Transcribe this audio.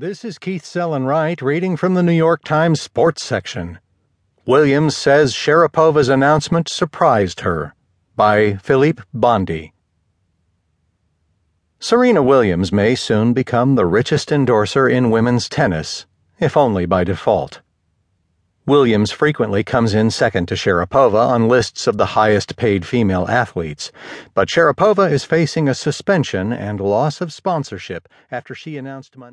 This is Keith Sellon-Wright reading from the New York Times sports section. Williams says Sharapova's announcement surprised her by Filip Bondy. Serena Williams may soon become the richest endorser in women's tennis, if only by default. Williams frequently comes in second to Sharapova on lists of the highest paid female athletes, but Sharapova is facing a suspension and loss of sponsorship after she announced Monday.